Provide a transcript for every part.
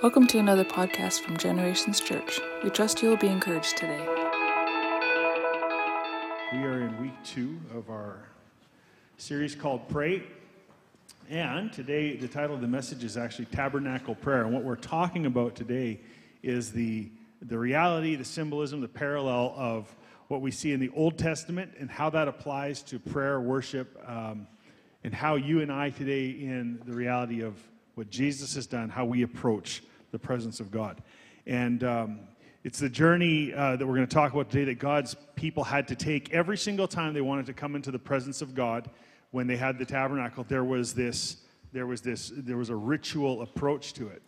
Welcome to another podcast from Generations Church. We trust you will be encouraged today. We are in week two of our series called Pray. And today, the title of the message is actually Tabernacle Prayer. And what we're talking about today is the, the reality, the symbolism, the parallel of what we see in the Old Testament and how that applies to prayer, worship, um, and how you and I today, in the reality of what Jesus has done, how we approach the presence of God. And um, it's the journey uh, that we're going to talk about today that God's people had to take every single time they wanted to come into the presence of God. When they had the tabernacle, there was this, there was this, there was a ritual approach to it.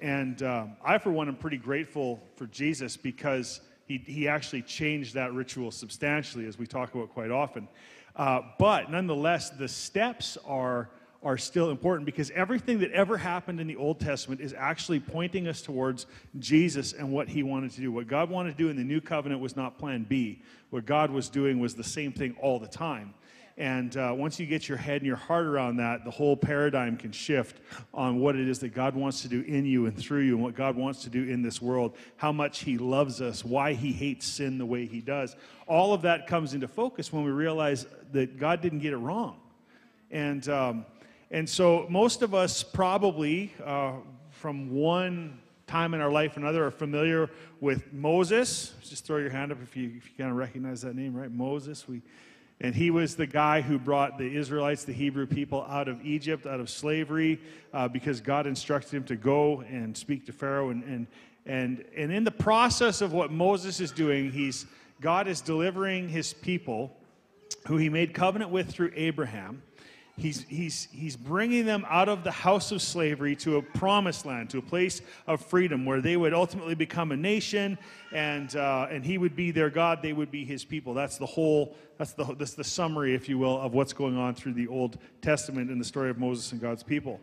And um, I, for one, am pretty grateful for Jesus because he, he actually changed that ritual substantially, as we talk about quite often. Uh, but nonetheless, the steps are are still important because everything that ever happened in the Old Testament is actually pointing us towards Jesus and what he wanted to do. What God wanted to do in the new covenant was not plan B. What God was doing was the same thing all the time. And uh, once you get your head and your heart around that, the whole paradigm can shift on what it is that God wants to do in you and through you, and what God wants to do in this world, how much He loves us, why He hates sin the way He does. All of that comes into focus when we realize that God didn't get it wrong. And um, and so, most of us probably, uh, from one time in our life or another, are familiar with Moses. Just throw your hand up if you, if you kind of recognize that name, right? Moses. We, and he was the guy who brought the Israelites, the Hebrew people, out of Egypt, out of slavery, uh, because God instructed him to go and speak to Pharaoh. And, and, and, and in the process of what Moses is doing, he's, God is delivering his people, who he made covenant with through Abraham He's, he's, he's bringing them out of the house of slavery to a promised land, to a place of freedom where they would ultimately become a nation and, uh, and he would be their God, they would be his people. That's the whole, that's the, that's the summary, if you will, of what's going on through the Old Testament in the story of Moses and God's people.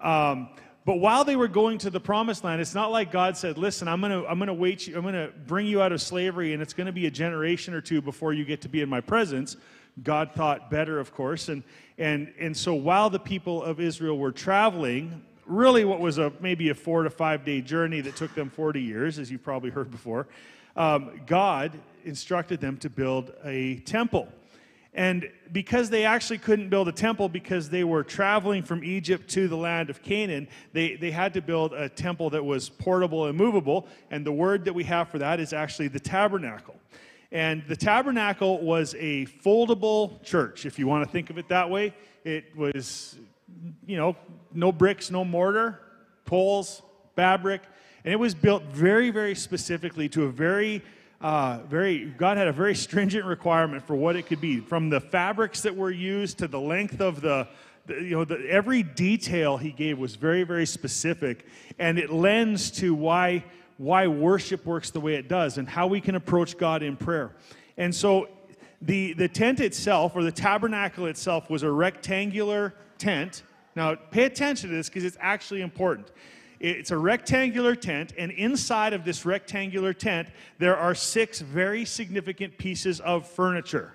Um, but while they were going to the promised land, it's not like God said, Listen, I'm going to I'm gonna wait you, I'm going to bring you out of slavery, and it's going to be a generation or two before you get to be in my presence. God thought better, of course. And, and, and so while the people of Israel were traveling, really what was a maybe a four to five day journey that took them 40 years, as you've probably heard before, um, God instructed them to build a temple. And because they actually couldn't build a temple because they were traveling from Egypt to the land of Canaan, they, they had to build a temple that was portable and movable. And the word that we have for that is actually the tabernacle. And the tabernacle was a foldable church, if you want to think of it that way. It was, you know, no bricks, no mortar, poles, fabric. And it was built very, very specifically to a very, uh, very, God had a very stringent requirement for what it could be. From the fabrics that were used to the length of the, you know, the, every detail he gave was very, very specific. And it lends to why why worship works the way it does and how we can approach God in prayer. And so the, the tent itself, or the tabernacle itself, was a rectangular tent. Now, pay attention to this because it's actually important. It's a rectangular tent, and inside of this rectangular tent, there are six very significant pieces of furniture.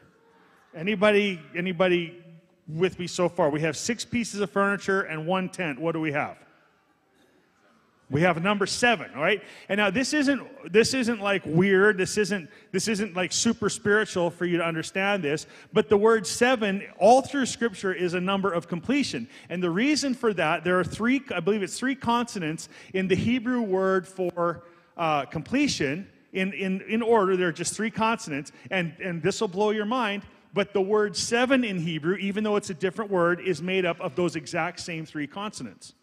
Anybody, anybody with me so far? We have six pieces of furniture and one tent. What do we have? We have number seven, all right? And now this isn't this isn't like weird. This isn't this isn't like super spiritual for you to understand this. But the word seven, all through Scripture, is a number of completion. And the reason for that, there are three, I believe it's three consonants in the Hebrew word for uh, completion. In, in, in order, there are just three consonants, and, and this will blow your mind. But the word seven in Hebrew, even though it's a different word, is made up of those exact same three consonants.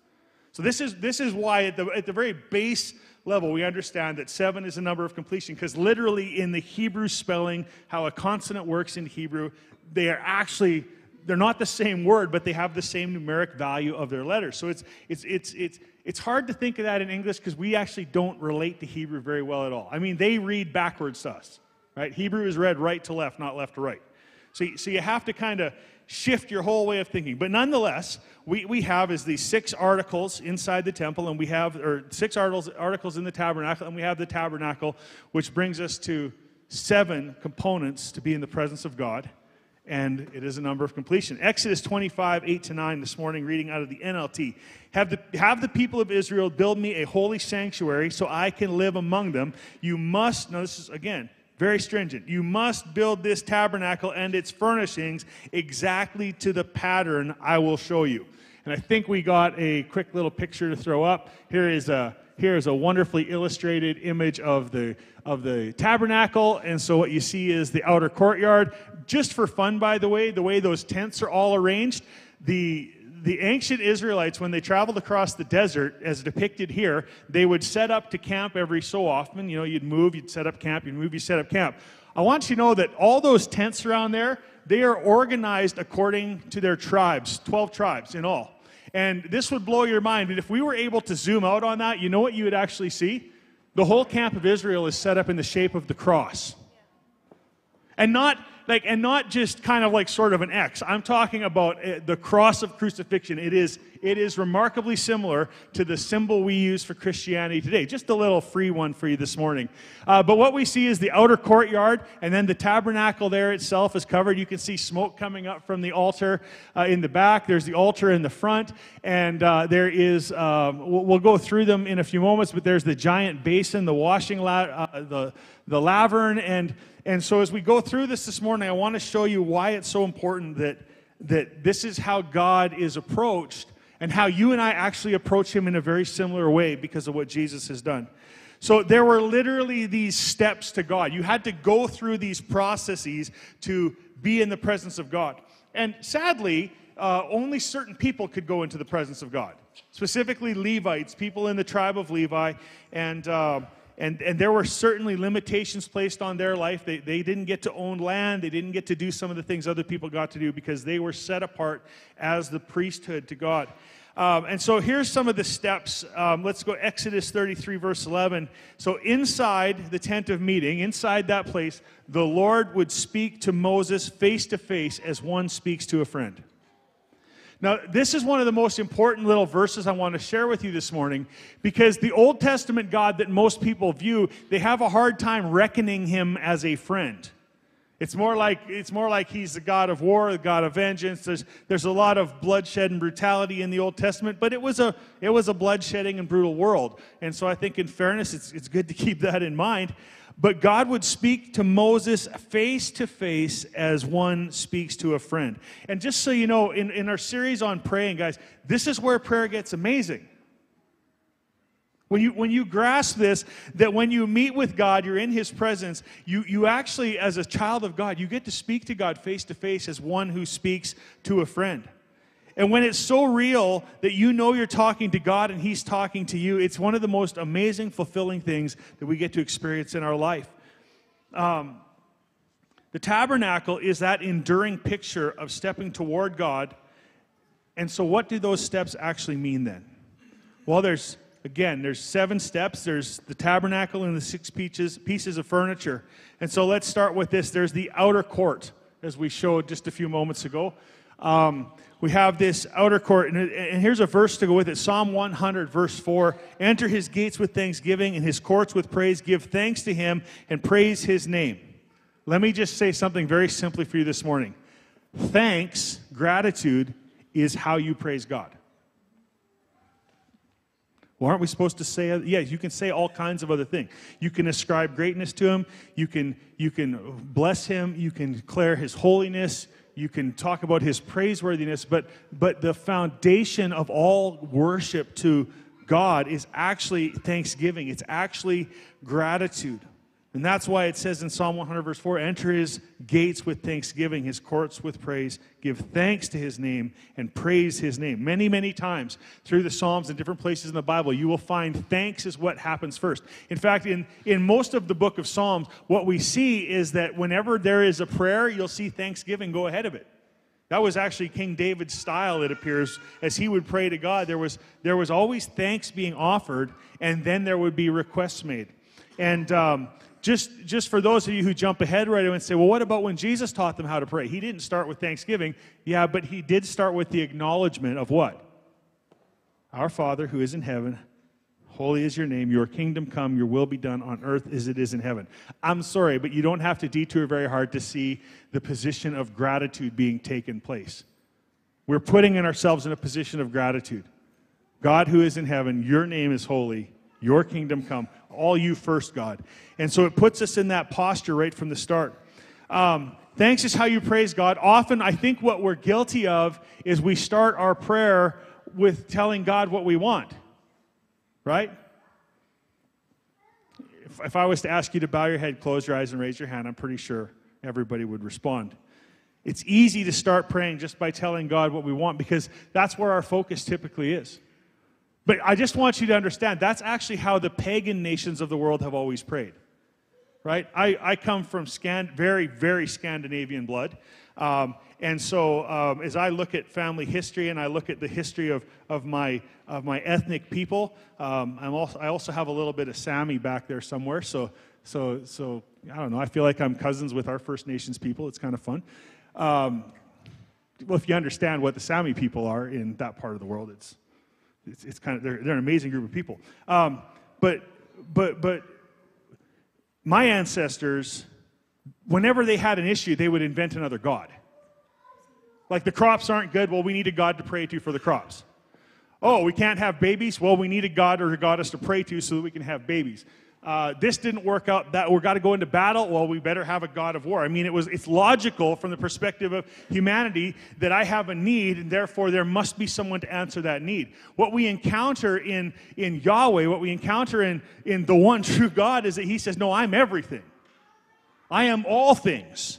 So this is, this is why at the, at the very base level we understand that seven is a number of completion because literally in the Hebrew spelling, how a consonant works in Hebrew, they are actually they're not the same word, but they have the same numeric value of their letters. So it's it's it's it's it's hard to think of that in English because we actually don't relate to Hebrew very well at all. I mean, they read backwards to us, right? Hebrew is read right to left, not left to right. So, so you have to kind of shift your whole way of thinking. But nonetheless, we, we have is these six articles inside the temple, and we have, or six articles, articles in the tabernacle, and we have the tabernacle, which brings us to seven components to be in the presence of God. and it is a number of completion. Exodus 25, 8 to 9 this morning, reading out of the NLT. Have the, have the people of Israel build me a holy sanctuary so I can live among them. You must, now this is again, very stringent. You must build this tabernacle and its furnishings exactly to the pattern I will show you. And I think we got a quick little picture to throw up. Here is a here is a wonderfully illustrated image of the of the tabernacle and so what you see is the outer courtyard just for fun by the way the way those tents are all arranged the the ancient Israelites, when they traveled across the desert, as depicted here, they would set up to camp every so often. You know, you'd move, you'd set up camp, you'd move, you set up camp. I want you to know that all those tents around there, they are organized according to their tribes, 12 tribes in all. And this would blow your mind. And if we were able to zoom out on that, you know what you would actually see? The whole camp of Israel is set up in the shape of the cross. And not like and not just kind of like sort of an X. I'm talking about uh, the cross of crucifixion. It is it is remarkably similar to the symbol we use for Christianity today. Just a little free one for you this morning. Uh, but what we see is the outer courtyard, and then the tabernacle there itself is covered. You can see smoke coming up from the altar uh, in the back. There's the altar in the front, and uh, there is. Um, we'll, we'll, go through them in a few moments. But there's the giant basin, the washing la- uh, the the lavern, and and so, as we go through this this morning, I want to show you why it's so important that, that this is how God is approached and how you and I actually approach Him in a very similar way because of what Jesus has done. So, there were literally these steps to God. You had to go through these processes to be in the presence of God. And sadly, uh, only certain people could go into the presence of God, specifically Levites, people in the tribe of Levi. And. Uh, and, and there were certainly limitations placed on their life. They, they didn't get to own land, they didn't get to do some of the things other people got to do because they were set apart as the priesthood to God. Um, and so here's some of the steps. Um, let's go Exodus 33, verse 11. So inside the tent of meeting, inside that place, the Lord would speak to Moses face to face as one speaks to a friend. Now, this is one of the most important little verses I want to share with you this morning because the Old Testament God that most people view, they have a hard time reckoning him as a friend. It's more like it's more like he's the God of war, the God of vengeance. There's there's a lot of bloodshed and brutality in the Old Testament, but it was a it was a bloodshedding and brutal world. And so I think in fairness, it's it's good to keep that in mind. But God would speak to Moses face to face as one speaks to a friend. And just so you know, in, in our series on praying, guys, this is where prayer gets amazing. When you, when you grasp this, that when you meet with God, you're in His presence, you, you actually, as a child of God, you get to speak to God face to face as one who speaks to a friend. And when it's so real that you know you're talking to God and He's talking to you, it's one of the most amazing, fulfilling things that we get to experience in our life. Um, the tabernacle is that enduring picture of stepping toward God. And so, what do those steps actually mean then? Well, there's again, there's seven steps. There's the tabernacle and the six pieces, pieces of furniture. And so let's start with this. There's the outer court, as we showed just a few moments ago. Um, we have this outer court, and, and, here's a verse to go with it Psalm 100, verse 4 Enter his gates with thanksgiving and his courts with praise. Give thanks to him and praise his name. Let me just say something very simply for you this morning. Thanks, gratitude, is how you praise God. Well, aren't we supposed to say? Yeah, you can say all kinds of other things. You can ascribe greatness to him. You can you can bless him. You can declare his holiness you can talk about his praiseworthiness, but, but the foundation of all worship to God is actually thanksgiving. It's actually gratitude. And that's why it says in Psalm 100, verse 4 enter his gates with thanksgiving, his courts with praise. Give thanks to his name and praise his name. Many, many times through the Psalms and different places in the Bible, you will find thanks is what happens first. In fact, in, in most of the book of Psalms, what we see is that whenever there is a prayer, you'll see thanksgiving go ahead of it. That was actually King David's style, it appears. As he would pray to God, there was, there was always thanks being offered, and then there would be requests made. And um, just, just for those of you who jump ahead right away and say, well, what about when Jesus taught them how to pray? He didn't start with thanksgiving. Yeah, but he did start with the acknowledgement of what? Our Father who is in heaven, Holy is your name. Your kingdom come. Your will be done on earth as it is in heaven. I'm sorry, but you don't have to detour very hard to see the position of gratitude being taken place. We're putting in ourselves in a position of gratitude. God who is in heaven, your name is holy. Your kingdom come. All you first, God. And so it puts us in that posture right from the start. Um, thanks is how you praise God. Often, I think what we're guilty of is we start our prayer with telling God what we want, right? If, if I was to ask you to bow your head, close your eyes, and raise your hand, I'm pretty sure everybody would respond. It's easy to start praying just by telling God what we want because that's where our focus typically is. But I just want you to understand that's actually how the pagan nations of the world have always prayed. Right? I, I come from Scan- very, very Scandinavian blood. Um, and so um, as I look at family history and I look at the history of, of, my, of my ethnic people, um, I'm also, I also have a little bit of Sami back there somewhere. So, so, so I don't know. I feel like I'm cousins with our First Nations people. It's kind of fun. Um, well, if you understand what the Sami people are in that part of the world, it's, it's, it's kind of, they're, they're an amazing group of people. Um, but, but, but my ancestors, whenever they had an issue, they would invent another God. Like the crops aren't good, well, we need a God to pray to for the crops. Oh, we can't have babies? Well, we need a God or a goddess to pray to so that we can have babies uh, this didn't work out that we're got to go into battle well we better have a god of war i mean it was it's logical from the perspective of humanity that i have a need and therefore there must be someone to answer that need what we encounter in in yahweh what we encounter in in the one true god is that he says no i'm everything i am all things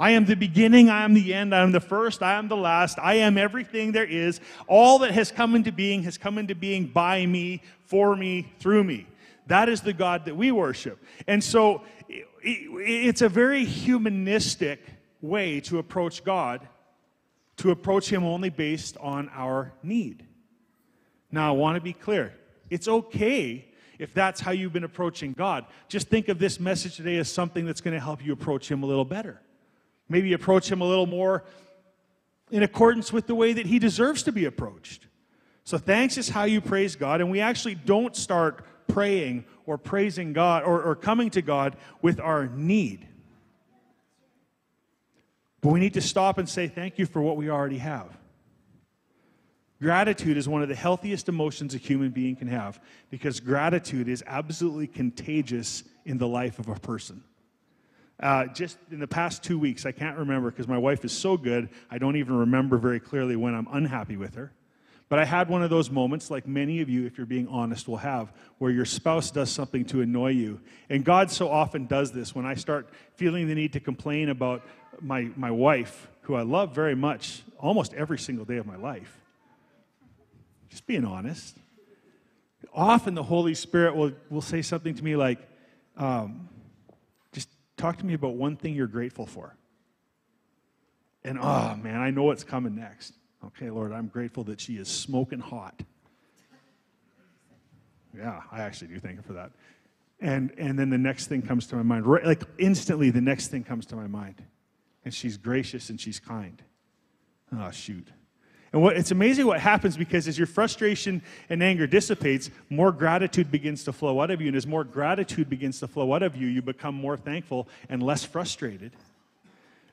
I am the beginning, I am the end, I am the first, I am the last, I am everything there is. All that has come into being has come into being by me, for me, through me. That is the God that we worship. And so it's a very humanistic way to approach God, to approach Him only based on our need. Now, I want to be clear it's okay if that's how you've been approaching God. Just think of this message today as something that's going to help you approach Him a little better. Maybe approach Him a little more in accordance with the way that He deserves to be approached. So, thanks is how you praise God, and we actually don't start praying or praising God or, or coming to God with our need. But we need to stop and say, Thank you for what we already have. Gratitude is one of the healthiest emotions a human being can have because gratitude is absolutely contagious in the life of a person. Uh, just in the past two weeks, I can't remember because my wife is so good, I don't even remember very clearly when I'm unhappy with her. But I had one of those moments, like many of you, if you're being honest, will have, where your spouse does something to annoy you. And God so often does this when I start feeling the need to complain about my, my wife, who I love very much almost every single day of my life. Just being honest. Often the Holy Spirit will, will say something to me like, um, just talk to me about one thing you're grateful for. And oh man, I know what's coming next. Okay, Lord, I'm grateful that she is smoking hot. Yeah, I actually do thank you for that. And, and then the next thing comes to my mind. Right, like instantly, the next thing comes to my mind. And she's gracious and she's kind. Oh, shoot. And what, it's amazing what happens because as your frustration and anger dissipates, more gratitude begins to flow out of you. And as more gratitude begins to flow out of you, you become more thankful and less frustrated.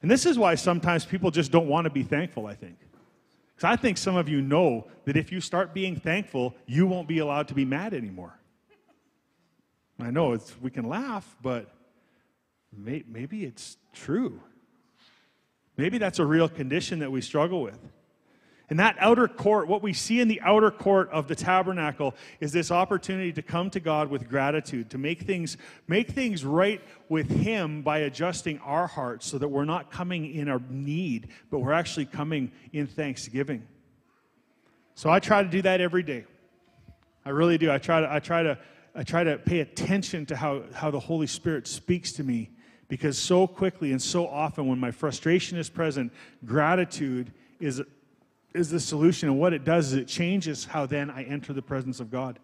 And this is why sometimes people just don't want to be thankful, I think. Because I think some of you know that if you start being thankful, you won't be allowed to be mad anymore. I know it's, we can laugh, but may, maybe it's true. Maybe that's a real condition that we struggle with. And that outer court, what we see in the outer court of the tabernacle is this opportunity to come to God with gratitude, to make things, make things right with Him by adjusting our hearts so that we're not coming in our need, but we're actually coming in thanksgiving. So I try to do that every day. I really do. I try to, I try to, I try to pay attention to how, how the Holy Spirit speaks to me because so quickly and so often when my frustration is present, gratitude is is the solution. And what it does is it changes how then I enter the presence of God.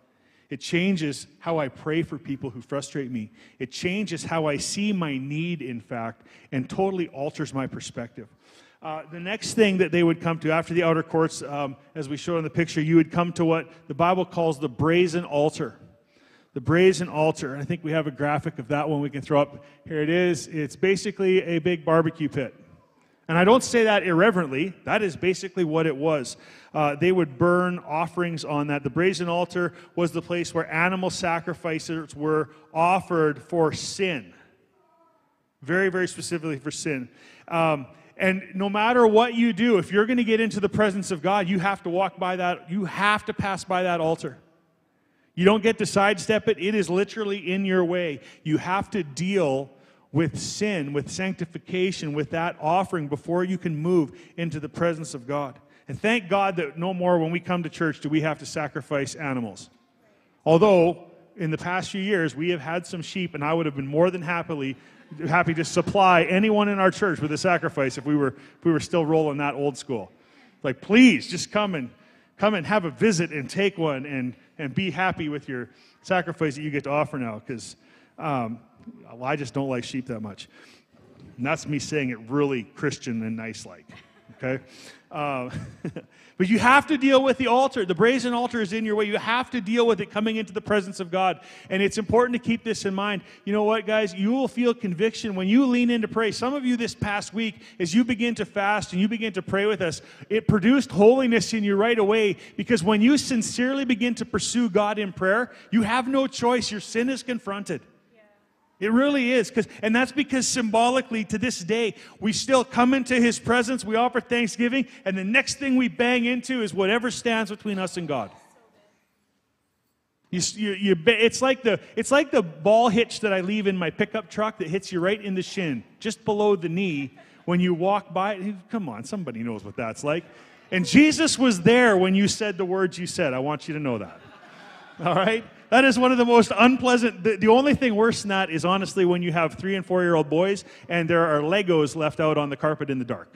It changes how I pray for people who frustrate me. It changes how I see my need, in fact, and totally alters my perspective. Uh, the next thing that they would come to after the outer courts, um, as we showed in the picture, you would come to what the Bible calls the brazen altar. the brazen altar. I think we have a graphic of that one we can throw up. Here it is. It's basically a big barbecue pit. And I don't say that irreverently. That is basically what it was. Uh, they would burn offerings on that. The brazen altar was the place where animal sacrifices were offered for sin. Very, very specifically for sin. Um, and no matter what you do, if you're going to get into the presence of God, you have to walk by that, you have to pass by that altar. You don't get to sidestep it, it is literally in your way. You have to deal with sin, with sanctification, with that offering before you can move into the presence of God. And thank God that no more when we come to church do we have to sacrifice animals. Although, in the past few years, we have had some sheep, and I would have been more than happily happy to supply anyone in our church with a sacrifice if we were if we were still rolling that old school. Like, please just come and come and have a visit and take one and and be happy with your sacrifice that you get to offer now, because um, well, I just don't like sheep that much. And that's me saying it really Christian and nice like. Okay? Uh, but you have to deal with the altar. The brazen altar is in your way. You have to deal with it coming into the presence of God. And it's important to keep this in mind. You know what, guys? You will feel conviction when you lean in to pray. Some of you this past week, as you begin to fast and you begin to pray with us, it produced holiness in you right away because when you sincerely begin to pursue God in prayer, you have no choice. Your sin is confronted. It really is. Cause, and that's because symbolically, to this day, we still come into his presence, we offer thanksgiving, and the next thing we bang into is whatever stands between us and God. You, you, you, it's, like the, it's like the ball hitch that I leave in my pickup truck that hits you right in the shin, just below the knee when you walk by. it. Come on, somebody knows what that's like. And Jesus was there when you said the words you said. I want you to know that. All right? That is one of the most unpleasant. The, the, only thing worse than that is honestly when you have three and four year old boys and there are Legos left out on the carpet in the dark.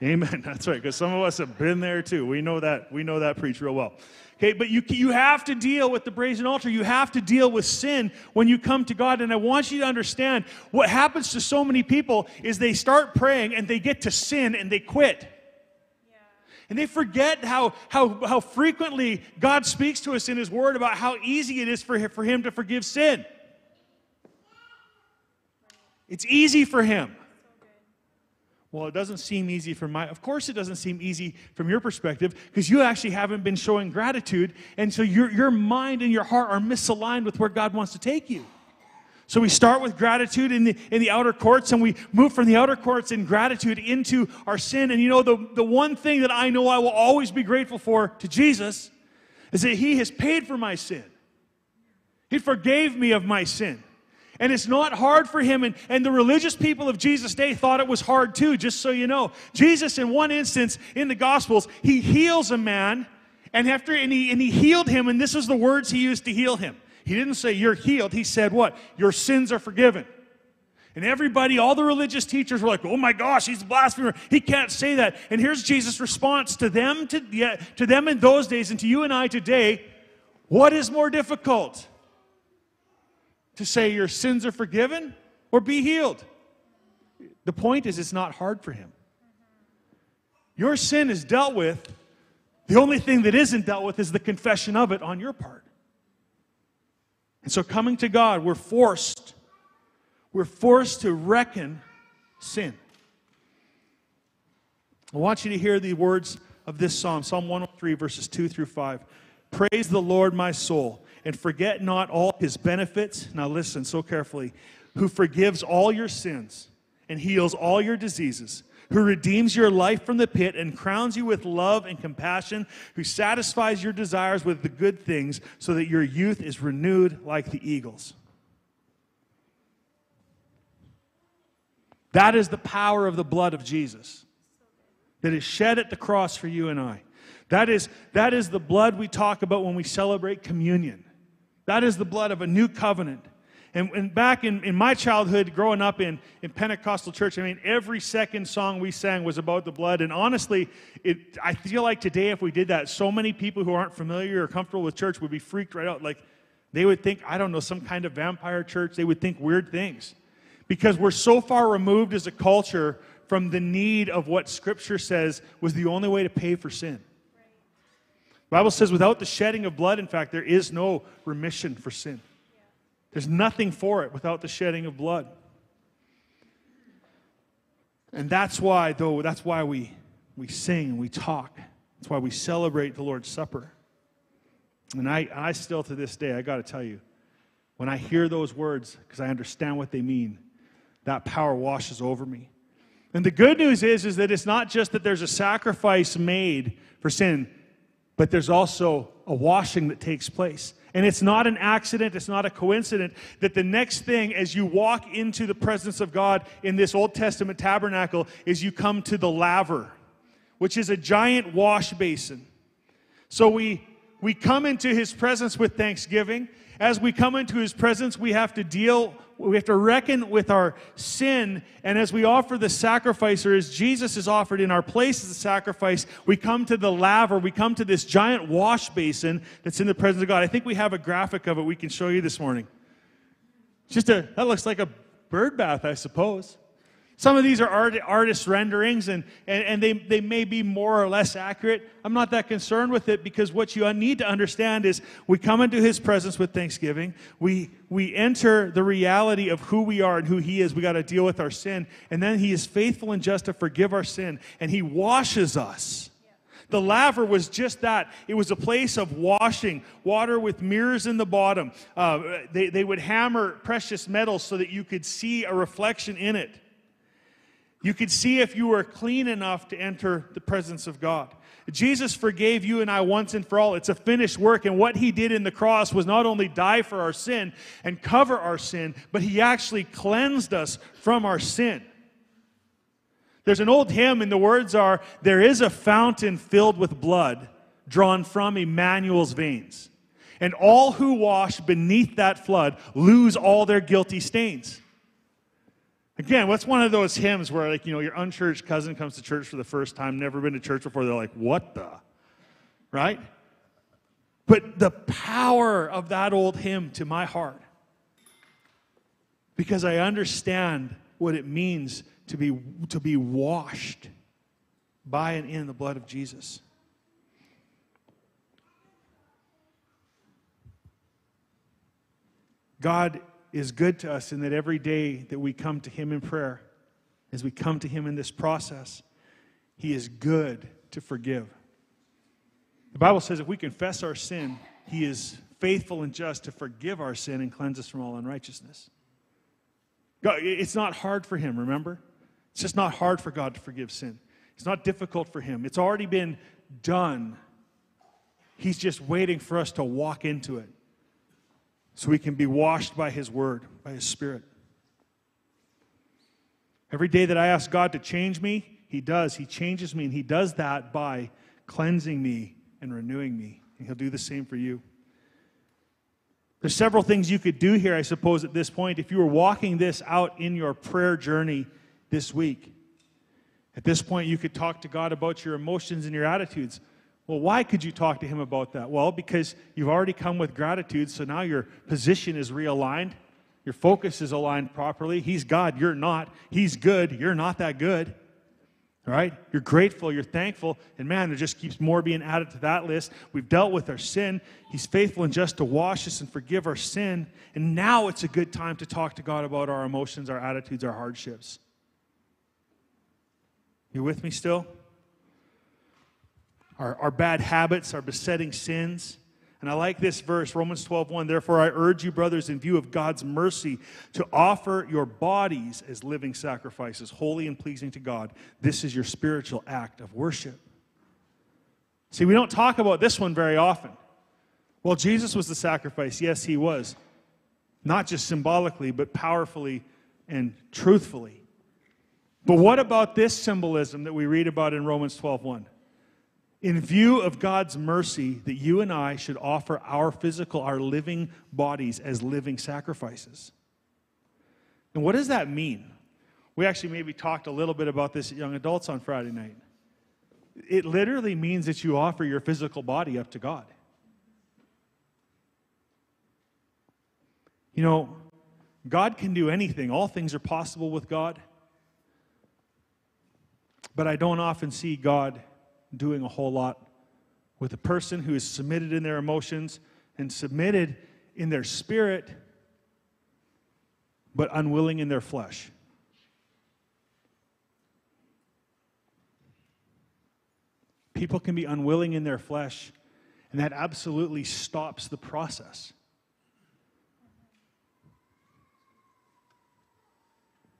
Amen. That's right, because some of us have been there too. We know that. We know that preach real well. Okay, but you, you have to deal with the brazen altar. You have to deal with sin when you come to God. And I want you to understand what happens to so many people is they start praying and they get to sin and they quit. And they forget how, how, how frequently God speaks to us in His Word about how easy it is for for him to forgive sin. It's easy for Him. Well, it doesn't seem easy from my, of course, it doesn't seem easy from your perspective because you actually haven't been showing gratitude. And so your, your mind and your heart are misaligned with where God wants to take you. So we start with gratitude in the, in the outer courts and we move from the outer courts in gratitude into our sin. And you know, the, the one thing that I know I will always be grateful for to Jesus is that He has paid for my sin. He forgave me of my sin. And it's not hard for him. And, and the religious people of Jesus' day thought it was hard too, just so you know. Jesus, in one instance in the Gospels, he heals a man, and after and he, and he healed him, and this is the words he used to heal him. He didn't say, You're healed. He said, What? Your sins are forgiven. And everybody, all the religious teachers were like, oh my gosh, he's a blasphemer. He can't say that. And here's Jesus' response to them, to, yeah, to them in those days and to you and I today. What is more difficult? To say your sins are forgiven or be healed? The point is, it's not hard for him. Your sin is dealt with. The only thing that isn't dealt with is the confession of it on your part. And so, coming to God, we're forced, we're forced to reckon sin. I want you to hear the words of this psalm, Psalm 103, verses 2 through 5. Praise the Lord, my soul, and forget not all his benefits. Now, listen so carefully. Who forgives all your sins and heals all your diseases who redeems your life from the pit and crowns you with love and compassion, who satisfies your desires with the good things so that your youth is renewed like the eagles. That is the power of the blood of Jesus that is shed at the cross for you and I. That is, that is the blood we talk about when we celebrate communion. That is the blood of a new covenant. And, and back in, in my childhood, growing up in, in Pentecostal church, I mean, every second song we sang was about the blood. And honestly, it, I feel like today, if we did that, so many people who aren't familiar or comfortable with church would be freaked right out. Like, they would think, I don't know, some kind of vampire church. They would think weird things. Because we're so far removed as a culture from the need of what Scripture says was the only way to pay for sin. The Bible says, without the shedding of blood, in fact, there is no remission for sin. There's nothing for it without the shedding of blood. And that's why, though, that's why we, we sing and we talk. That's why we celebrate the Lord's Supper. And I, I still, to this day, I got to tell you, when I hear those words, because I understand what they mean, that power washes over me. And the good news is, is that it's not just that there's a sacrifice made for sin, but there's also a washing that takes place. And it's not an accident, it's not a coincidence that the next thing as you walk into the presence of God in this Old Testament tabernacle is you come to the laver, which is a giant wash basin. So we we come into his presence with thanksgiving. As we come into his presence, we have to deal we have to reckon with our sin. And as we offer the sacrifice, or as Jesus is offered in our place as a sacrifice, we come to the laver, we come to this giant wash basin that's in the presence of God. I think we have a graphic of it we can show you this morning. Just a, that looks like a bird bath, I suppose. Some of these are art, artist renderings, and, and, and they, they may be more or less accurate. I'm not that concerned with it because what you need to understand is we come into His presence with thanksgiving. We, we enter the reality of who we are and who He is. We got to deal with our sin. And then He is faithful and just to forgive our sin, and He washes us. The laver was just that. It was a place of washing, water with mirrors in the bottom. Uh, they, they would hammer precious metals so that you could see a reflection in it. You could see if you were clean enough to enter the presence of God. Jesus forgave you and I once and for all. It's a finished work. And what he did in the cross was not only die for our sin and cover our sin, but he actually cleansed us from our sin. There's an old hymn, and the words are There is a fountain filled with blood drawn from Emmanuel's veins. And all who wash beneath that flood lose all their guilty stains. Again, what's one of those hymns where, like, you know, your unchurched cousin comes to church for the first time, never been to church before, they're like, what the? Right? But the power of that old hymn to my heart, because I understand what it means to be, to be washed by and in the blood of Jesus. God is good to us in that every day that we come to Him in prayer, as we come to Him in this process, He is good to forgive. The Bible says if we confess our sin, He is faithful and just to forgive our sin and cleanse us from all unrighteousness. God, it's not hard for Him, remember? It's just not hard for God to forgive sin. It's not difficult for Him. It's already been done. He's just waiting for us to walk into it so we can be washed by His Word, by His Spirit. Every day that I ask God to change me, He does. He changes me, and He does that by cleansing me and renewing me. And He'll do the same for you. There's several things you could do here, I suppose, at this point. If you were walking this out in your prayer journey this week, at this point, you could talk to God about your emotions and your attitudes. Well, why could you talk to him about that? Well, because you've already come with gratitude, so now your position is realigned. Your focus is aligned properly. He's God, you're not. He's good, you're not that good. Right? You're grateful, you're thankful, and man, there just keeps more being added to that list. We've dealt with our sin. He's faithful and just to wash us and forgive our sin. And now it's a good time to talk to God about our emotions, our attitudes, our hardships. You with me still? Our, our bad habits, our besetting sins. And I like this verse, Romans 12, 1. Therefore, I urge you, brothers, in view of God's mercy, to offer your bodies as living sacrifices, holy and pleasing to God. This is your spiritual act of worship. See, we don't talk about this one very often. Well, Jesus was the sacrifice. Yes, he was. Not just symbolically, but powerfully and truthfully. But what about this symbolism that we read about in Romans 12, 1? In view of God's mercy, that you and I should offer our physical, our living bodies as living sacrifices. And what does that mean? We actually maybe talked a little bit about this at Young Adults on Friday night. It literally means that you offer your physical body up to God. You know, God can do anything, all things are possible with God. But I don't often see God doing a whole lot with a person who is submitted in their emotions and submitted in their spirit but unwilling in their flesh. People can be unwilling in their flesh, and that absolutely stops the process.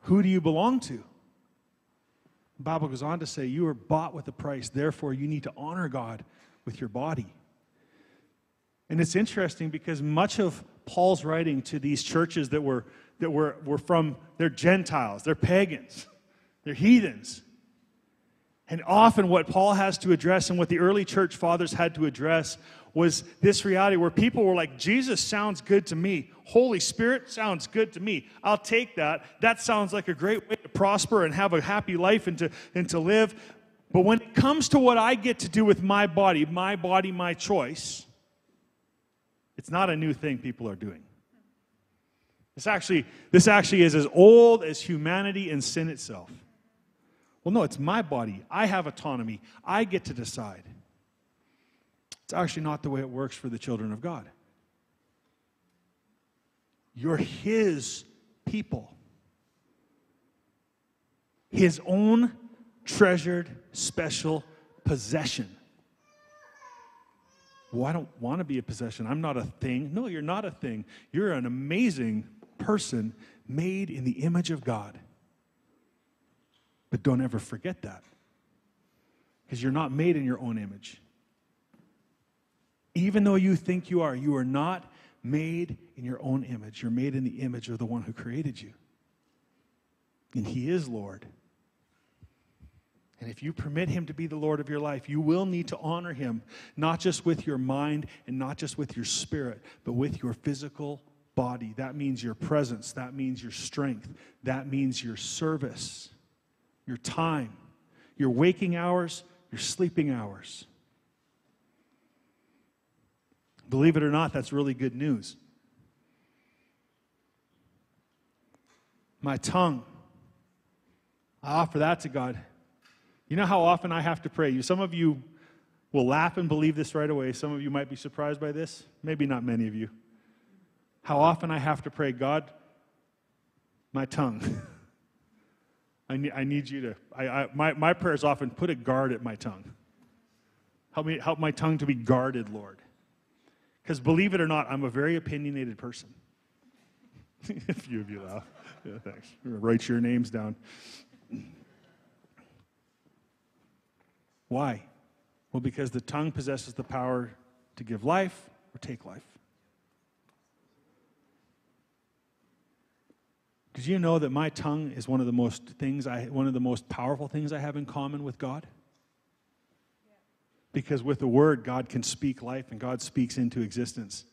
Who do you belong to? Bible goes on to say, You were bought with a price, therefore, you need to honor God with your body. And it's interesting because much of Paul's writing to these churches that were, that were, were from, they're Gentiles, they're pagans, they're heathens. And often, what Paul has to address and what the early church fathers had to address was this reality where people were like, Jesus sounds good to me. Holy Spirit sounds good to me. I'll take that. That sounds like a great way prosper and have a happy life and to, and to live. But when it comes to what I get to do with my body, my body, my choice, it's not a new thing people are doing. This actually, this actually is as old as humanity and sin itself. Well, no, it's my body. I have autonomy. I get to decide. It's actually not the way it works for the children of God. You're His people, His own treasured, special possession. Well, I don't want to be a possession. I'm not a thing. No, you're not a thing. You're an amazing person made in the image of God. But don't ever forget that. Because you're not made in your own image. Even though you think you are, you are not made in your own image. You're made in the image of the one who created you. And He is Lord. And if you permit Him to be the Lord of your life, you will need to honor Him, not just with your mind and not just with your spirit, but with your physical body. That means your presence, that means your strength, that means your service, your time, your waking hours, your sleeping hours. Believe it or not, that's really good news. My tongue, I offer that to God. You know how often I have to pray? You, Some of you will laugh and believe this right away. Some of you might be surprised by this. Maybe not many of you. How often I have to pray, God, my tongue. I, need, I need you to, I, I, my, my prayers often put a guard at my tongue. Help me, help my tongue to be guarded, Lord. Because believe it or not, I'm a very opinionated person. a few of you laugh. Yeah, thanks. Write your names down. Why? Well, because the tongue possesses the power to give life or take life. Did you know that my tongue is one of the most things I, one of the most powerful things I have in common with God? Because with the word, God can speak life and God speaks into existence.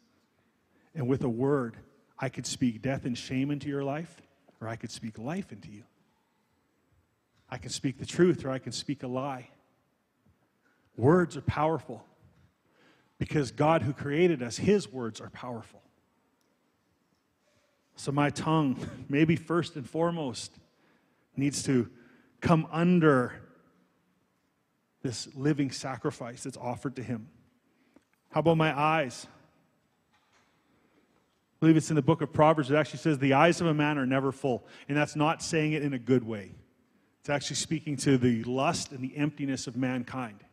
And with a word, I could speak death and shame into your life, or I could speak life into you. I can speak the truth, or I can speak a lie. Words are powerful because God, who created us, His words are powerful. So, my tongue, maybe first and foremost, needs to come under this living sacrifice that's offered to Him. How about my eyes? I believe it's in the book of Proverbs. It actually says, The eyes of a man are never full. And that's not saying it in a good way, it's actually speaking to the lust and the emptiness of mankind.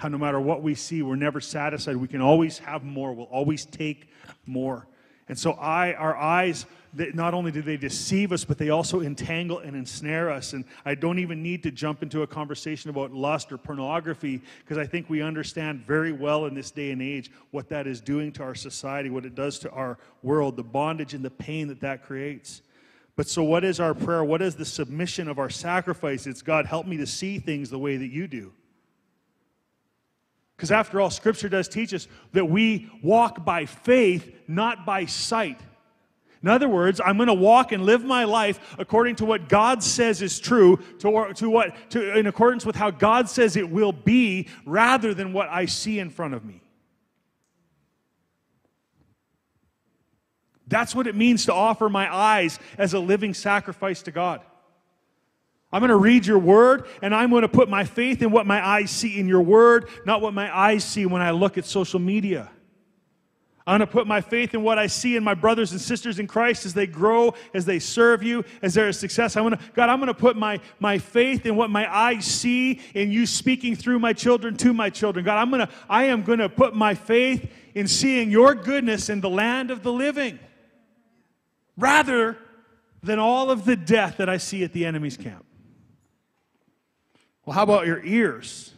How no matter what we see, we're never satisfied. We can always have more. We'll always take more. And so I, our eyes, not only do they deceive us, but they also entangle and ensnare us. And I don't even need to jump into a conversation about lust or pornography because I think we understand very well in this day and age what that is doing to our society, what it does to our world, the bondage and the pain that that creates. But so, what is our prayer? What is the submission of our sacrifice? It's God, help me to see things the way that you do. Because after all, Scripture does teach us that we walk by faith, not by sight. In other words, I'm going to walk and live my life according to what God says is true, to, to what, to, in accordance with how God says it will be, rather than what I see in front of me. That's what it means to offer my eyes as a living sacrifice to God. I'm going to read your word and I'm going to put my faith in what my eyes see in your word, not what my eyes see when I look at social media. I'm going to put my faith in what I see in my brothers and sisters in Christ as they grow, as they serve you, as there is success. I'm going to, God, I'm going to put my, my faith in what my eyes see in you speaking through my children to my children. God, I'm going to, I am going to put my faith in seeing your goodness in the land of the living rather than all of the death that I see at the enemy's camp. Well, how about your ears?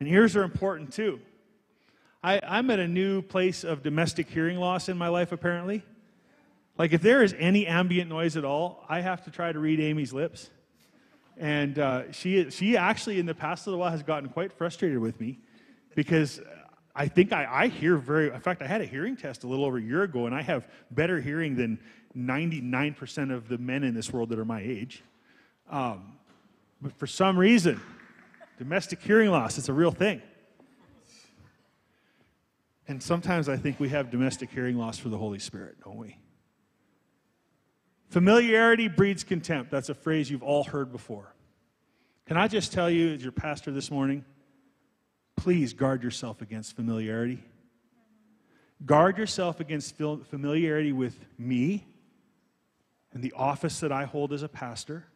And ears are important too. I, I'm at a new place of domestic hearing loss in my life, apparently. Like, if there is any ambient noise at all, I have to try to read Amy's lips. And uh, she, she actually, in the past little while, has gotten quite frustrated with me because I think I, I hear very, in fact, I had a hearing test a little over a year ago, and I have better hearing than 99% of the men in this world that are my age. Um, but for some reason, domestic hearing loss, it's a real thing. And sometimes I think we have domestic hearing loss for the Holy Spirit, don't we? Familiarity breeds contempt. That's a phrase you've all heard before. Can I just tell you, as your pastor this morning, please guard yourself against familiarity. Guard yourself against familiarity with me and the office that I hold as a pastor,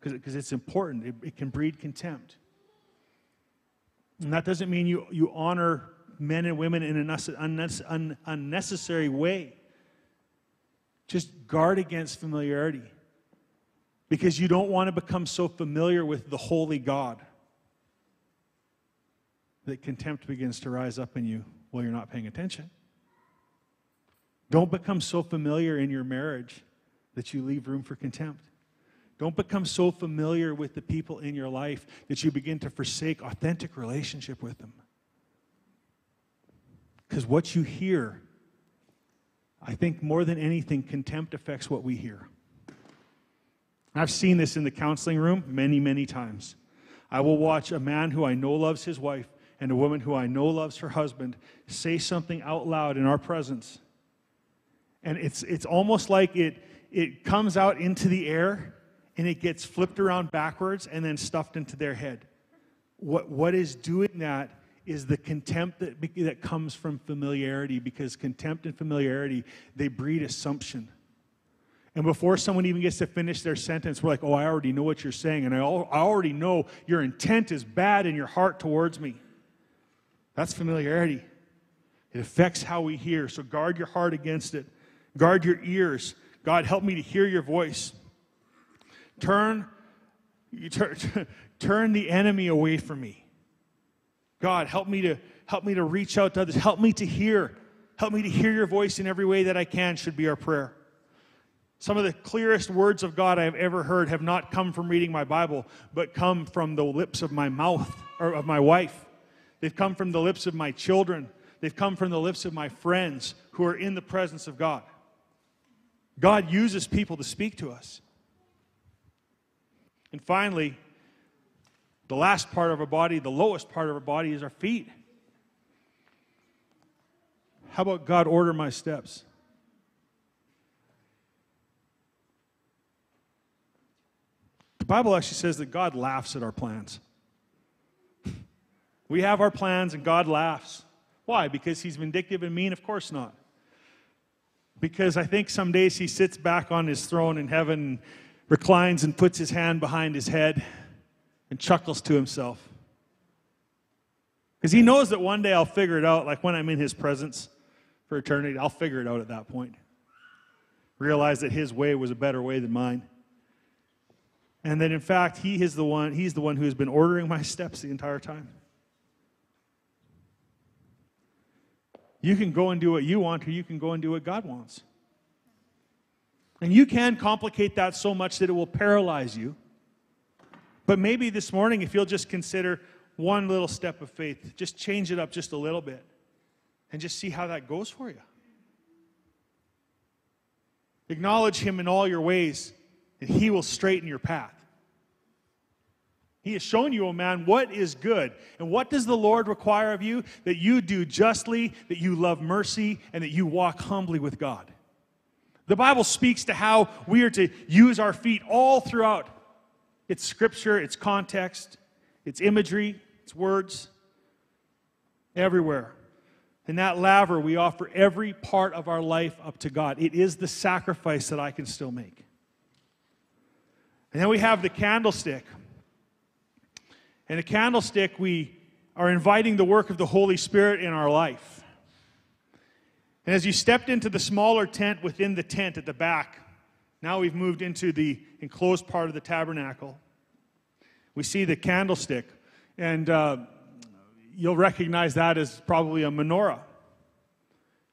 because it's important. It, it, can breed contempt. And that doesn't mean you, you honor men and women in an unnecessary way. Just guard against familiarity because you don't want to become so familiar with the holy God that contempt begins to rise up in you while you're not paying attention. Don't become so familiar in your marriage that you leave room for contempt. Don't become so familiar with the people in your life that you begin to forsake authentic relationship with them. Because what you hear, I think more than anything, contempt affects what we hear. I've seen this in the counseling room many, many times. I will watch a man who I know loves his wife and a woman who I know loves her husband say something out loud in our presence. And it's, it's almost like it, it comes out into the air and it gets flipped around backwards and then stuffed into their head. What, what is doing that is the contempt that, that comes from familiarity because contempt and familiarity, they breed assumption. And before someone even gets to finish their sentence, we're like, oh, I already know what you're saying, and I, I already know your intent is bad in your heart towards me. That's familiarity. It affects how we hear, so guard your heart against it. Guard your ears. God, help me to hear your voice. Turn, turn, turn the enemy away from me. God, help me to help me to reach out to others. Help me to hear. Help me to hear your voice in every way that I can should be our prayer. Some of the clearest words of God I have ever heard have not come from reading my Bible, but come from the lips of my mouth or of my wife. They've come from the lips of my children. They've come from the lips of my friends who are in the presence of God. God uses people to speak to us. And finally, the last part of our body, the lowest part of our body, is our feet. How about God order my steps? The Bible actually says that God laughs at our plans. We have our plans and God laughs. Why? Because he's vindictive and mean? Of course not. Because I think some days he sits back on his throne in heaven, reclines, and puts his hand behind his head and chuckles to himself. Because he knows that one day I'll figure it out, like when I'm in his presence for eternity, I'll figure it out at that point. Realize that his way was a better way than mine. And that in fact, he is the one, he's the one who has been ordering my steps the entire time. You can go and do what you want, or you can go and do what God wants. And you can complicate that so much that it will paralyze you. But maybe this morning, if you'll just consider one little step of faith, just change it up just a little bit and just see how that goes for you. Acknowledge Him in all your ways, and He will straighten your path. He has shown you, O oh man, what is good. And what does the Lord require of you? That you do justly, that you love mercy, and that you walk humbly with God. The Bible speaks to how we are to use our feet all throughout it's scripture, it's context, it's imagery, it's words, everywhere. In that laver, we offer every part of our life up to God. It is the sacrifice that I can still make. And then we have the candlestick. In a candlestick, we are inviting the work of the Holy Spirit in our life. And as you stepped into the smaller tent within the tent at the back, now we've moved into the enclosed part of the tabernacle. We see the candlestick, and uh, you'll recognize that as probably a menorah.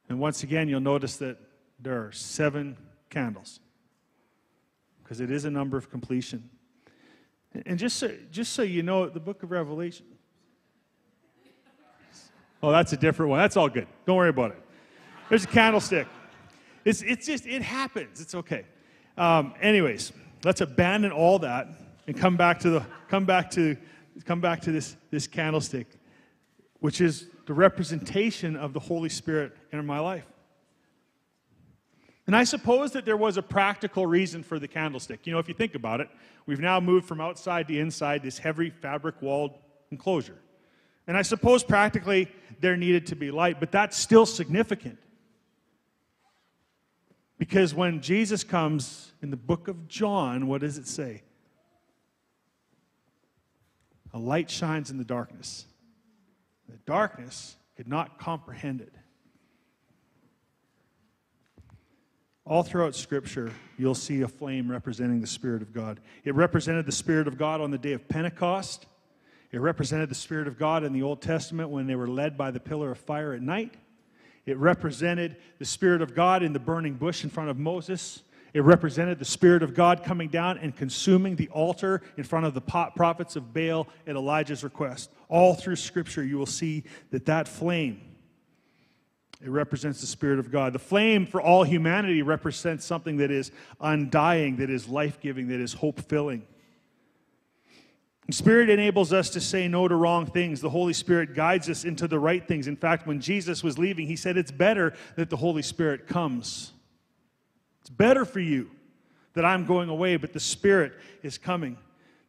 And once again, you'll notice that there are seven candles because it is a number of completion. And just so, just so you know, the book of Revelation. Oh, that's a different one. That's all good. Don't worry about it. There's a candlestick. It's, it's just, it happens. It's okay. Um, anyways, let's abandon all that and come back to the, come back to, come back to this, this candlestick, which is the representation of the Holy Spirit in my life. And I suppose that there was a practical reason for the candlestick. You know, if you think about it, we've now moved from outside to inside this heavy fabric walled enclosure. And I suppose practically there needed to be light, but that's still significant. Because when Jesus comes in the book of John, what does it say? A light shines in the darkness. The darkness could not comprehend it. All throughout Scripture, you'll see a flame representing the Spirit of God. It represented the Spirit of God on the day of Pentecost. It represented the Spirit of God in the Old Testament when they were led by the pillar of fire at night. It represented the Spirit of God in the burning bush in front of Moses. It represented the Spirit of God coming down and consuming the altar in front of the prophets of Baal at Elijah's request. All through Scripture, you will see that that flame it represents the Spirit of God. The flame for all humanity represents something that is undying, that is life giving, that is hope filling. Spirit enables us to say no to wrong things. The Holy Spirit guides us into the right things. In fact, when Jesus was leaving, he said, It's better that the Holy Spirit comes. It's better for you that I'm going away, but the Spirit is coming.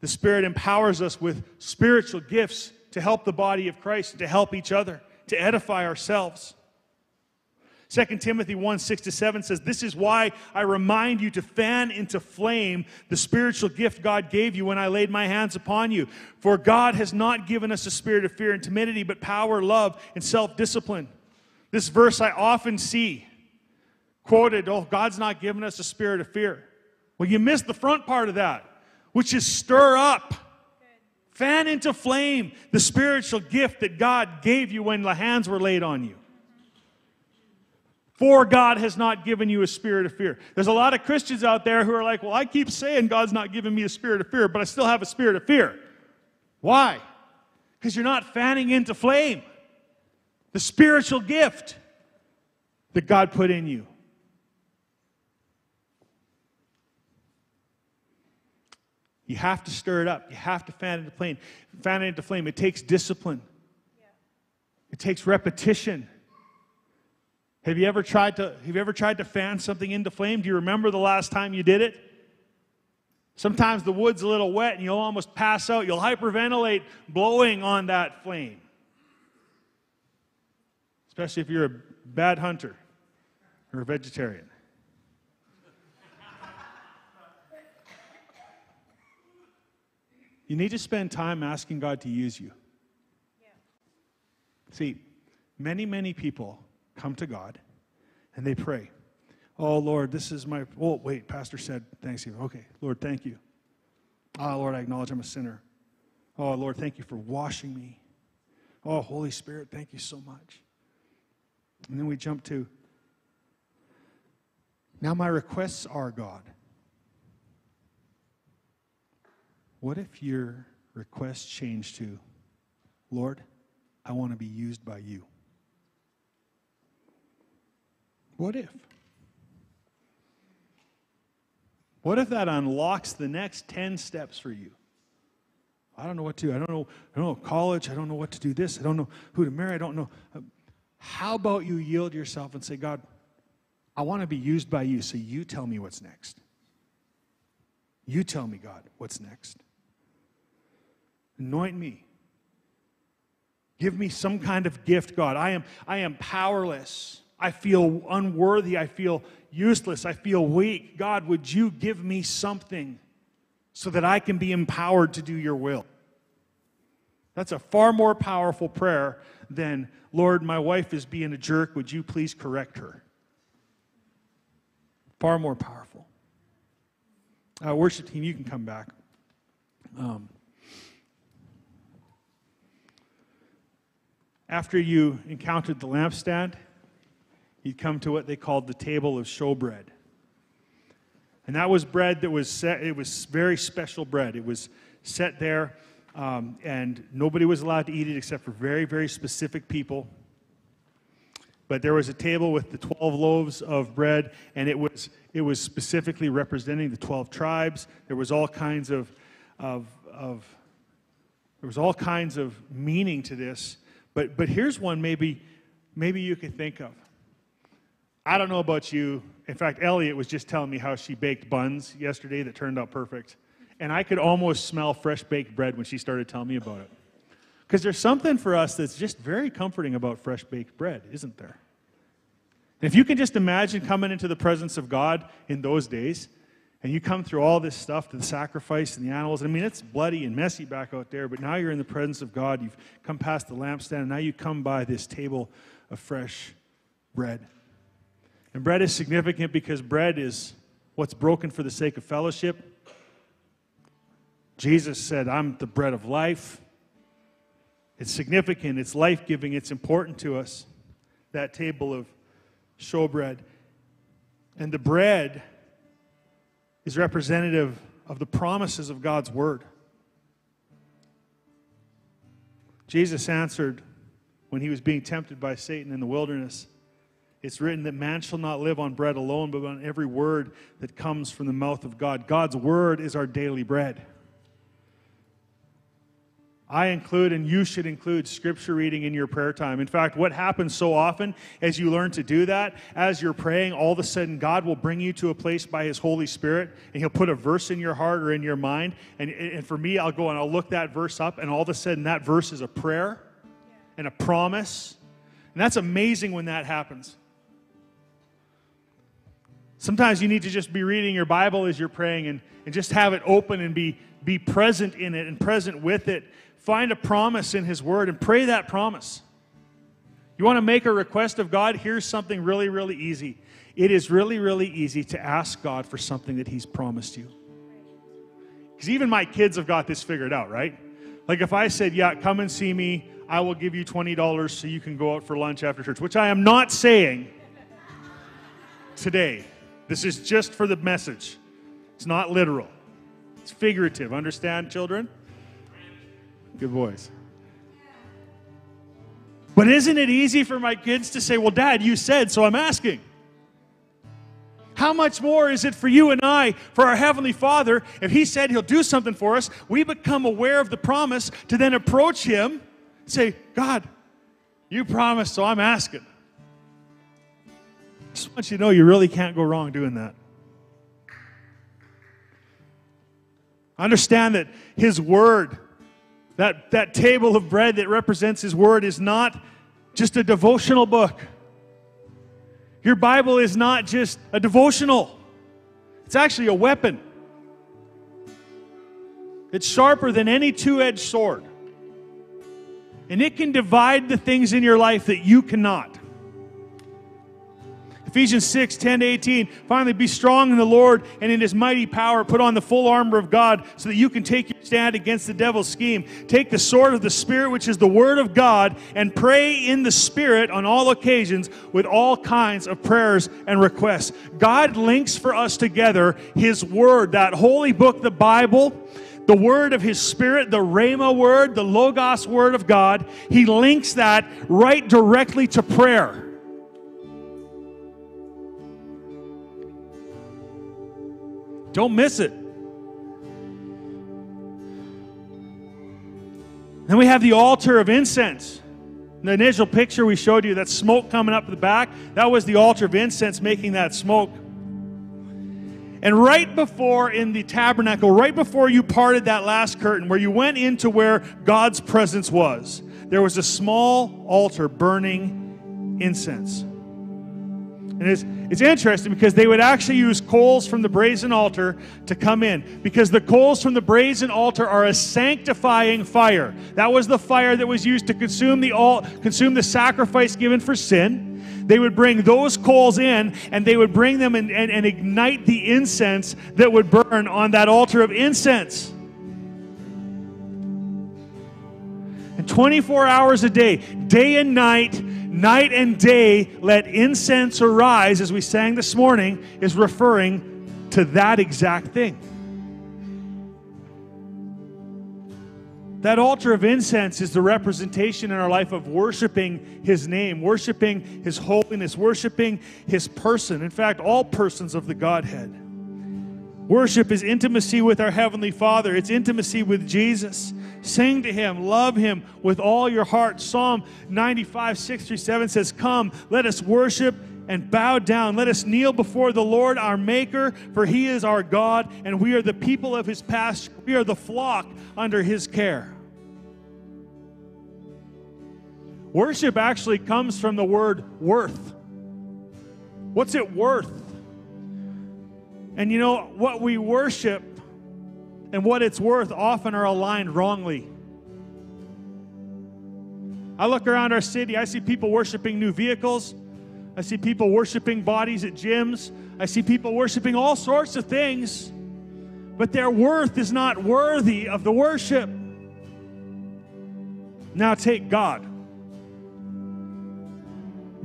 The Spirit empowers us with spiritual gifts to help the body of Christ, to help each other, to edify ourselves. 2 Timothy 1 6 to 7 says, This is why I remind you to fan into flame the spiritual gift God gave you when I laid my hands upon you. For God has not given us a spirit of fear and timidity, but power, love, and self discipline. This verse I often see quoted, Oh, God's not given us a spirit of fear. Well, you missed the front part of that, which is stir up. Fan into flame the spiritual gift that God gave you when the hands were laid on you. For God has not given you a spirit of fear. There's a lot of Christians out there who are like, well, I keep saying God's not giving me a spirit of fear, but I still have a spirit of fear. Why? Because you're not fanning into flame the spiritual gift that God put in you. You have to stir it up. You have to fan into flame. Fan it into flame. It takes discipline. It takes repetition. Have you ever tried to have you ever tried to fan something into flame? Do you remember the last time you did it? Sometimes the wood's a little wet and you'll almost pass out. You'll hyperventilate blowing on that flame. Especially if you're a bad hunter or a vegetarian. You need to spend time asking God to use you. Yeah. See, many, many people come to God and they pray. Oh, Lord, this is my. Oh, wait, Pastor said, thanks you. Okay, Lord, thank you. Oh, Lord, I acknowledge I'm a sinner. Oh, Lord, thank you for washing me. Oh, Holy Spirit, thank you so much. And then we jump to now my requests are God. What if your request changed to, Lord, I want to be used by you? What if? What if that unlocks the next 10 steps for you? I don't know what to do. I don't know, I don't know college. I don't know what to do this. I don't know who to marry. I don't know. How about you yield yourself and say, God, I want to be used by you, so you tell me what's next. You tell me, God, what's next. Anoint me. Give me some kind of gift, God. I am, I am powerless. I feel unworthy. I feel useless. I feel weak. God, would you give me something so that I can be empowered to do your will? That's a far more powerful prayer than, Lord, my wife is being a jerk. Would you please correct her? Far more powerful. Uh, worship team, you can come back. Um, after you encountered the lampstand, you'd come to what they called the table of showbread. And that was bread that was set, it was very special bread. It was set there, um, and nobody was allowed to eat it except for very, very specific people. But there was a table with the 12 loaves of bread, and it was, it was specifically representing the 12 tribes. There was all kinds of, of, of there was all kinds of meaning to this. But, but here's one maybe, maybe you could think of. I don't know about you. In fact, Elliot was just telling me how she baked buns yesterday that turned out perfect. And I could almost smell fresh baked bread when she started telling me about it. Because there's something for us that's just very comforting about fresh baked bread, isn't there? If you can just imagine coming into the presence of God in those days, and you come through all this stuff the sacrifice and the animals. I mean, it's bloody and messy back out there, but now you're in the presence of God. You've come past the lampstand, and now you come by this table of fresh bread. And bread is significant because bread is what's broken for the sake of fellowship. Jesus said, I'm the bread of life. It's significant, it's life giving, it's important to us, that table of showbread. And the bread is representative of the promises of God's word. Jesus answered when he was being tempted by Satan in the wilderness. It's written that man shall not live on bread alone, but on every word that comes from the mouth of God. God's word is our daily bread. I include and you should include scripture reading in your prayer time. In fact, what happens so often as you learn to do that, as you're praying, all of a sudden God will bring you to a place by His Holy Spirit and He'll put a verse in your heart or in your mind. And, and for me, I'll go and I'll look that verse up, and all of a sudden that verse is a prayer and a promise. And that's amazing when that happens. Sometimes you need to just be reading your Bible as you're praying and, and just have it open and be, be present in it and present with it Find a promise in His Word and pray that promise. You want to make a request of God? Here's something really, really easy. It is really, really easy to ask God for something that He's promised you. Because even my kids have got this figured out, right? Like if I said, Yeah, come and see me, I will give you $20 so you can go out for lunch after church, which I am not saying today. This is just for the message. It's not literal, it's figurative. Understand, children? Good boys. But isn't it easy for my kids to say, Well, Dad, you said, so I'm asking? How much more is it for you and I, for our Heavenly Father, if He said He'll do something for us, we become aware of the promise to then approach Him say, God, you promised, so I'm asking. I just want you to know you really can't go wrong doing that. Understand that His Word that, that table of bread that represents His Word is not just a devotional book. Your Bible is not just a devotional, it's actually a weapon. It's sharper than any two edged sword. And it can divide the things in your life that you cannot. Ephesians 6, 10 to 18. Finally, be strong in the Lord and in his mighty power. Put on the full armor of God so that you can take your stand against the devil's scheme. Take the sword of the Spirit, which is the word of God, and pray in the Spirit on all occasions with all kinds of prayers and requests. God links for us together his word, that holy book, the Bible the word of his spirit, the Rhema word, the Logos word of God, he links that right directly to prayer. Don't miss it. Then we have the altar of incense. The initial picture we showed you, that smoke coming up the back, that was the altar of incense making that smoke. And right before in the tabernacle, right before you parted that last curtain, where you went into where God's presence was, there was a small altar burning incense. And it's, it's interesting because they would actually use coals from the brazen altar to come in because the coals from the brazen altar are a sanctifying fire. That was the fire that was used to consume the, all, consume the sacrifice given for sin. They would bring those coals in and they would bring them and, and, and ignite the incense that would burn on that altar of incense. And 24 hours a day, day and night, night and day, let incense arise, as we sang this morning, is referring to that exact thing. That altar of incense is the representation in our life of worshiping His name, worshiping His holiness, worshiping His person. In fact, all persons of the Godhead. Worship is intimacy with our Heavenly Father, it's intimacy with Jesus. Sing to him, love him with all your heart. Psalm 95, 6 through 7 says, Come, let us worship and bow down. Let us kneel before the Lord our Maker, for he is our God, and we are the people of his pasture. We are the flock under his care. Worship actually comes from the word worth. What's it worth? And you know, what we worship and what it's worth often are aligned wrongly. I look around our city, I see people worshiping new vehicles. I see people worshiping bodies at gyms. I see people worshiping all sorts of things, but their worth is not worthy of the worship. Now take God.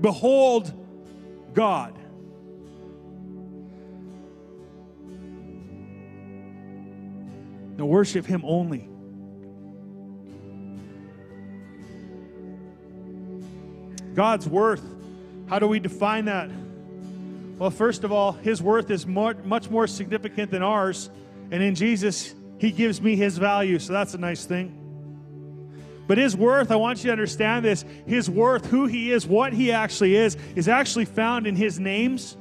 Behold God. Now worship Him only. God's worth, how do we define that? Well, first of all, His worth is more, much more significant than ours. And in Jesus, He gives me His value. So that's a nice thing. But his worth, I want you to understand this, his worth, who he is, what he actually is, is actually found in his names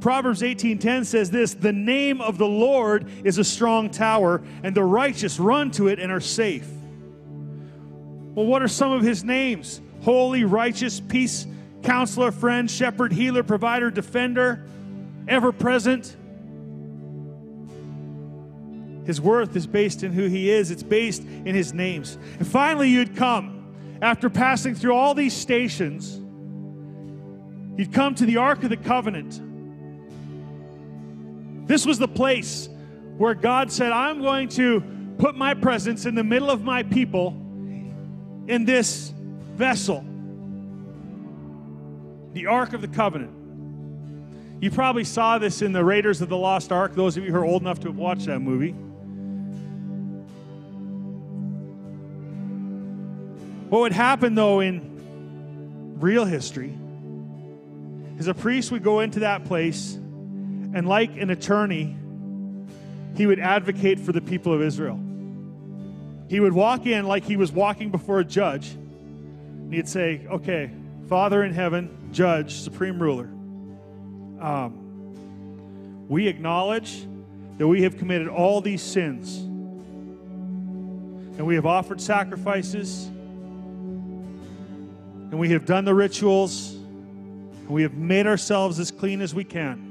Proverbs 18:10 says this, "The name of the Lord is a strong tower, and the righteous run to it and are safe." Well, what are some of his names? Holy, righteous, peace, counselor, friend, shepherd, healer, provider, defender, ever present. His worth is based in who he is, it's based in his names. And finally, you'd come after passing through all these stations, you'd come to the Ark of the Covenant. This was the place where God said, I'm going to put my presence in the middle of my people in this vessel, the Ark of the Covenant. You probably saw this in the Raiders of the Lost Ark, those of you who are old enough to have watched that movie. What would happen, though, in real history is a priest would go into that place and like an attorney, he would advocate for the people of Israel. He would walk in like he was walking before a judge. And he'd say, Okay, Father in heaven, judge, supreme ruler, um, we acknowledge that we have committed all these sins. And we have offered sacrifices. And we have done the rituals. And we have made ourselves as clean as we can.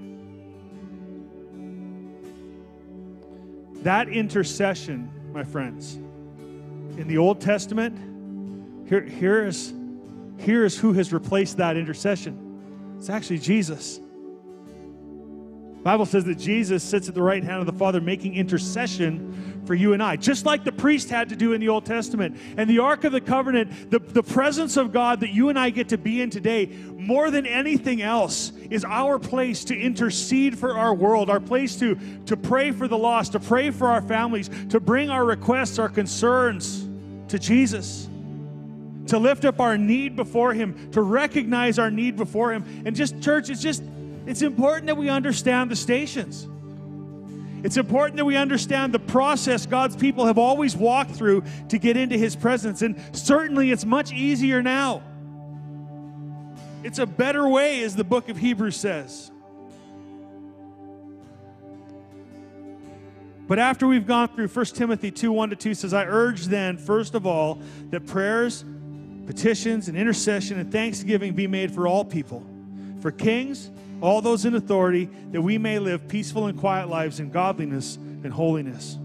That intercession, my friends, in the Old Testament, here, here, is, here is who has replaced that intercession. It's actually Jesus. The Bible says that Jesus sits at the right hand of the Father making intercession for you and I, just like the priest had to do in the Old Testament. And the Ark of the Covenant, the, the presence of God that you and I get to be in today, more than anything else, is our place to intercede for our world, our place to, to pray for the lost, to pray for our families, to bring our requests, our concerns to Jesus to lift up our need before him to recognize our need before him and just church it's just it's important that we understand the stations it's important that we understand the process God's people have always walked through to get into His presence. And certainly it's much easier now. It's a better way, as the book of Hebrews says. But after we've gone through 1 Timothy 2 1 to 2 says, I urge then, first of all, that prayers petitions and intercession and thanksgiving be made for all people, for kings, all those in authority, that we may live peaceful and quiet lives in godliness and holiness.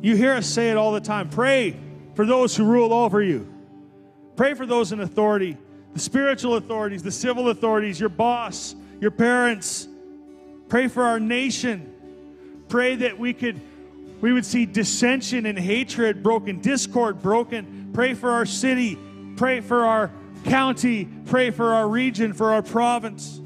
You hear us say it all the time pray for those who rule over you, pray for those in authority, the spiritual authorities, the civil authorities, your boss, your parents. Pray for our nation. Pray that we could we would see dissension and hatred broken, discord broken. Pray for our city. Pray for our county. Pray for our region, for our province.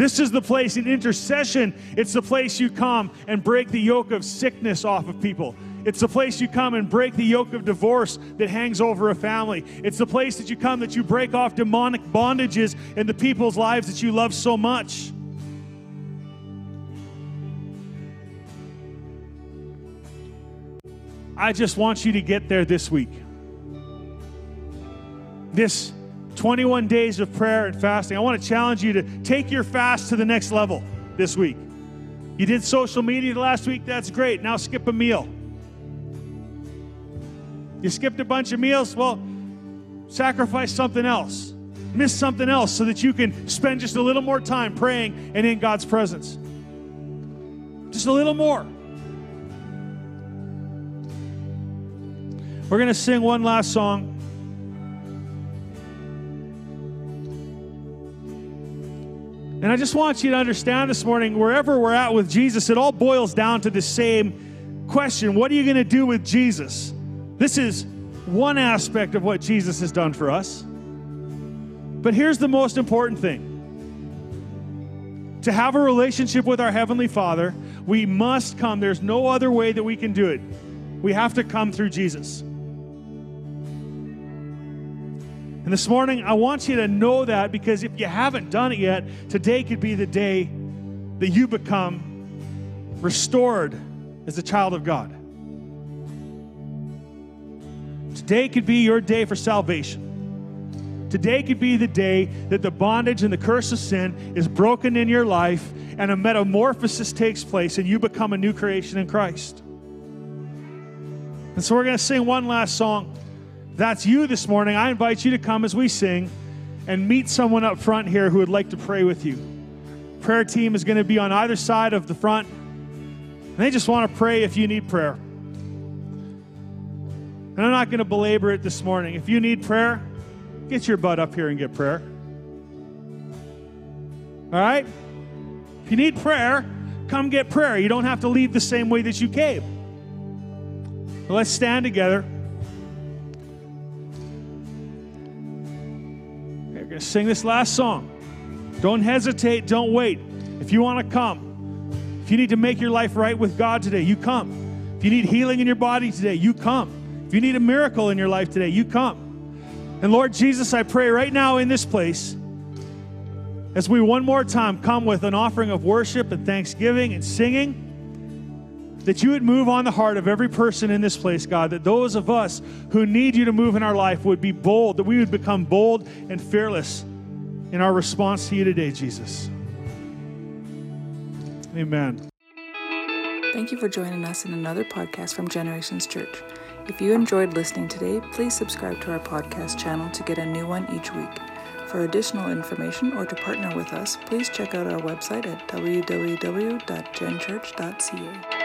This is the place in intercession. It's the place you come and break the yoke of sickness off of people. It's the place you come and break the yoke of divorce that hangs over a family. It's the place that you come that you break off demonic bondages in the people's lives that you love so much. I just want you to get there this week. This 21 days of prayer and fasting. I want to challenge you to take your fast to the next level this week. You did social media last week, that's great. Now skip a meal. You skipped a bunch of meals, well, sacrifice something else. Miss something else so that you can spend just a little more time praying and in God's presence. Just a little more. We're going to sing one last song. And I just want you to understand this morning, wherever we're at with Jesus, it all boils down to the same question What are you going to do with Jesus? This is one aspect of what Jesus has done for us. But here's the most important thing to have a relationship with our Heavenly Father, we must come. There's no other way that we can do it. We have to come through Jesus. And this morning, I want you to know that because if you haven't done it yet, today could be the day that you become restored as a child of God. Today could be your day for salvation. Today could be the day that the bondage and the curse of sin is broken in your life and a metamorphosis takes place and you become a new creation in Christ. And so we're going to sing one last song that's you this morning, I invite you to come as we sing and meet someone up front here who would like to pray with you. Prayer team is going to be on either side of the front. And they just want to pray if you need prayer. And I'm not going to belabor it this morning. If you need prayer, get your butt up here and get prayer. All right? If you need prayer, come get prayer. You don't have to leave the same way that you came. let's stand together. To sing this last song. Don't hesitate, don't wait. If you want to come, if you need to make your life right with God today, you come. If you need healing in your body today, you come. If you need a miracle in your life today, you come. And Lord Jesus, I pray right now in this place, as we one more time come with an offering of worship and thanksgiving and singing that you would move on the heart of every person in this place, God, that those of us who need you to move in our life would be bold, that we would become bold and fearless in our response to you today, Jesus. Amen. Thank you for joining us in another podcast from Generations Church. If you enjoyed listening today, please subscribe to our podcast channel to get a new one each week. For additional information or to partner with us, please check out our website at www.genchurch.ca.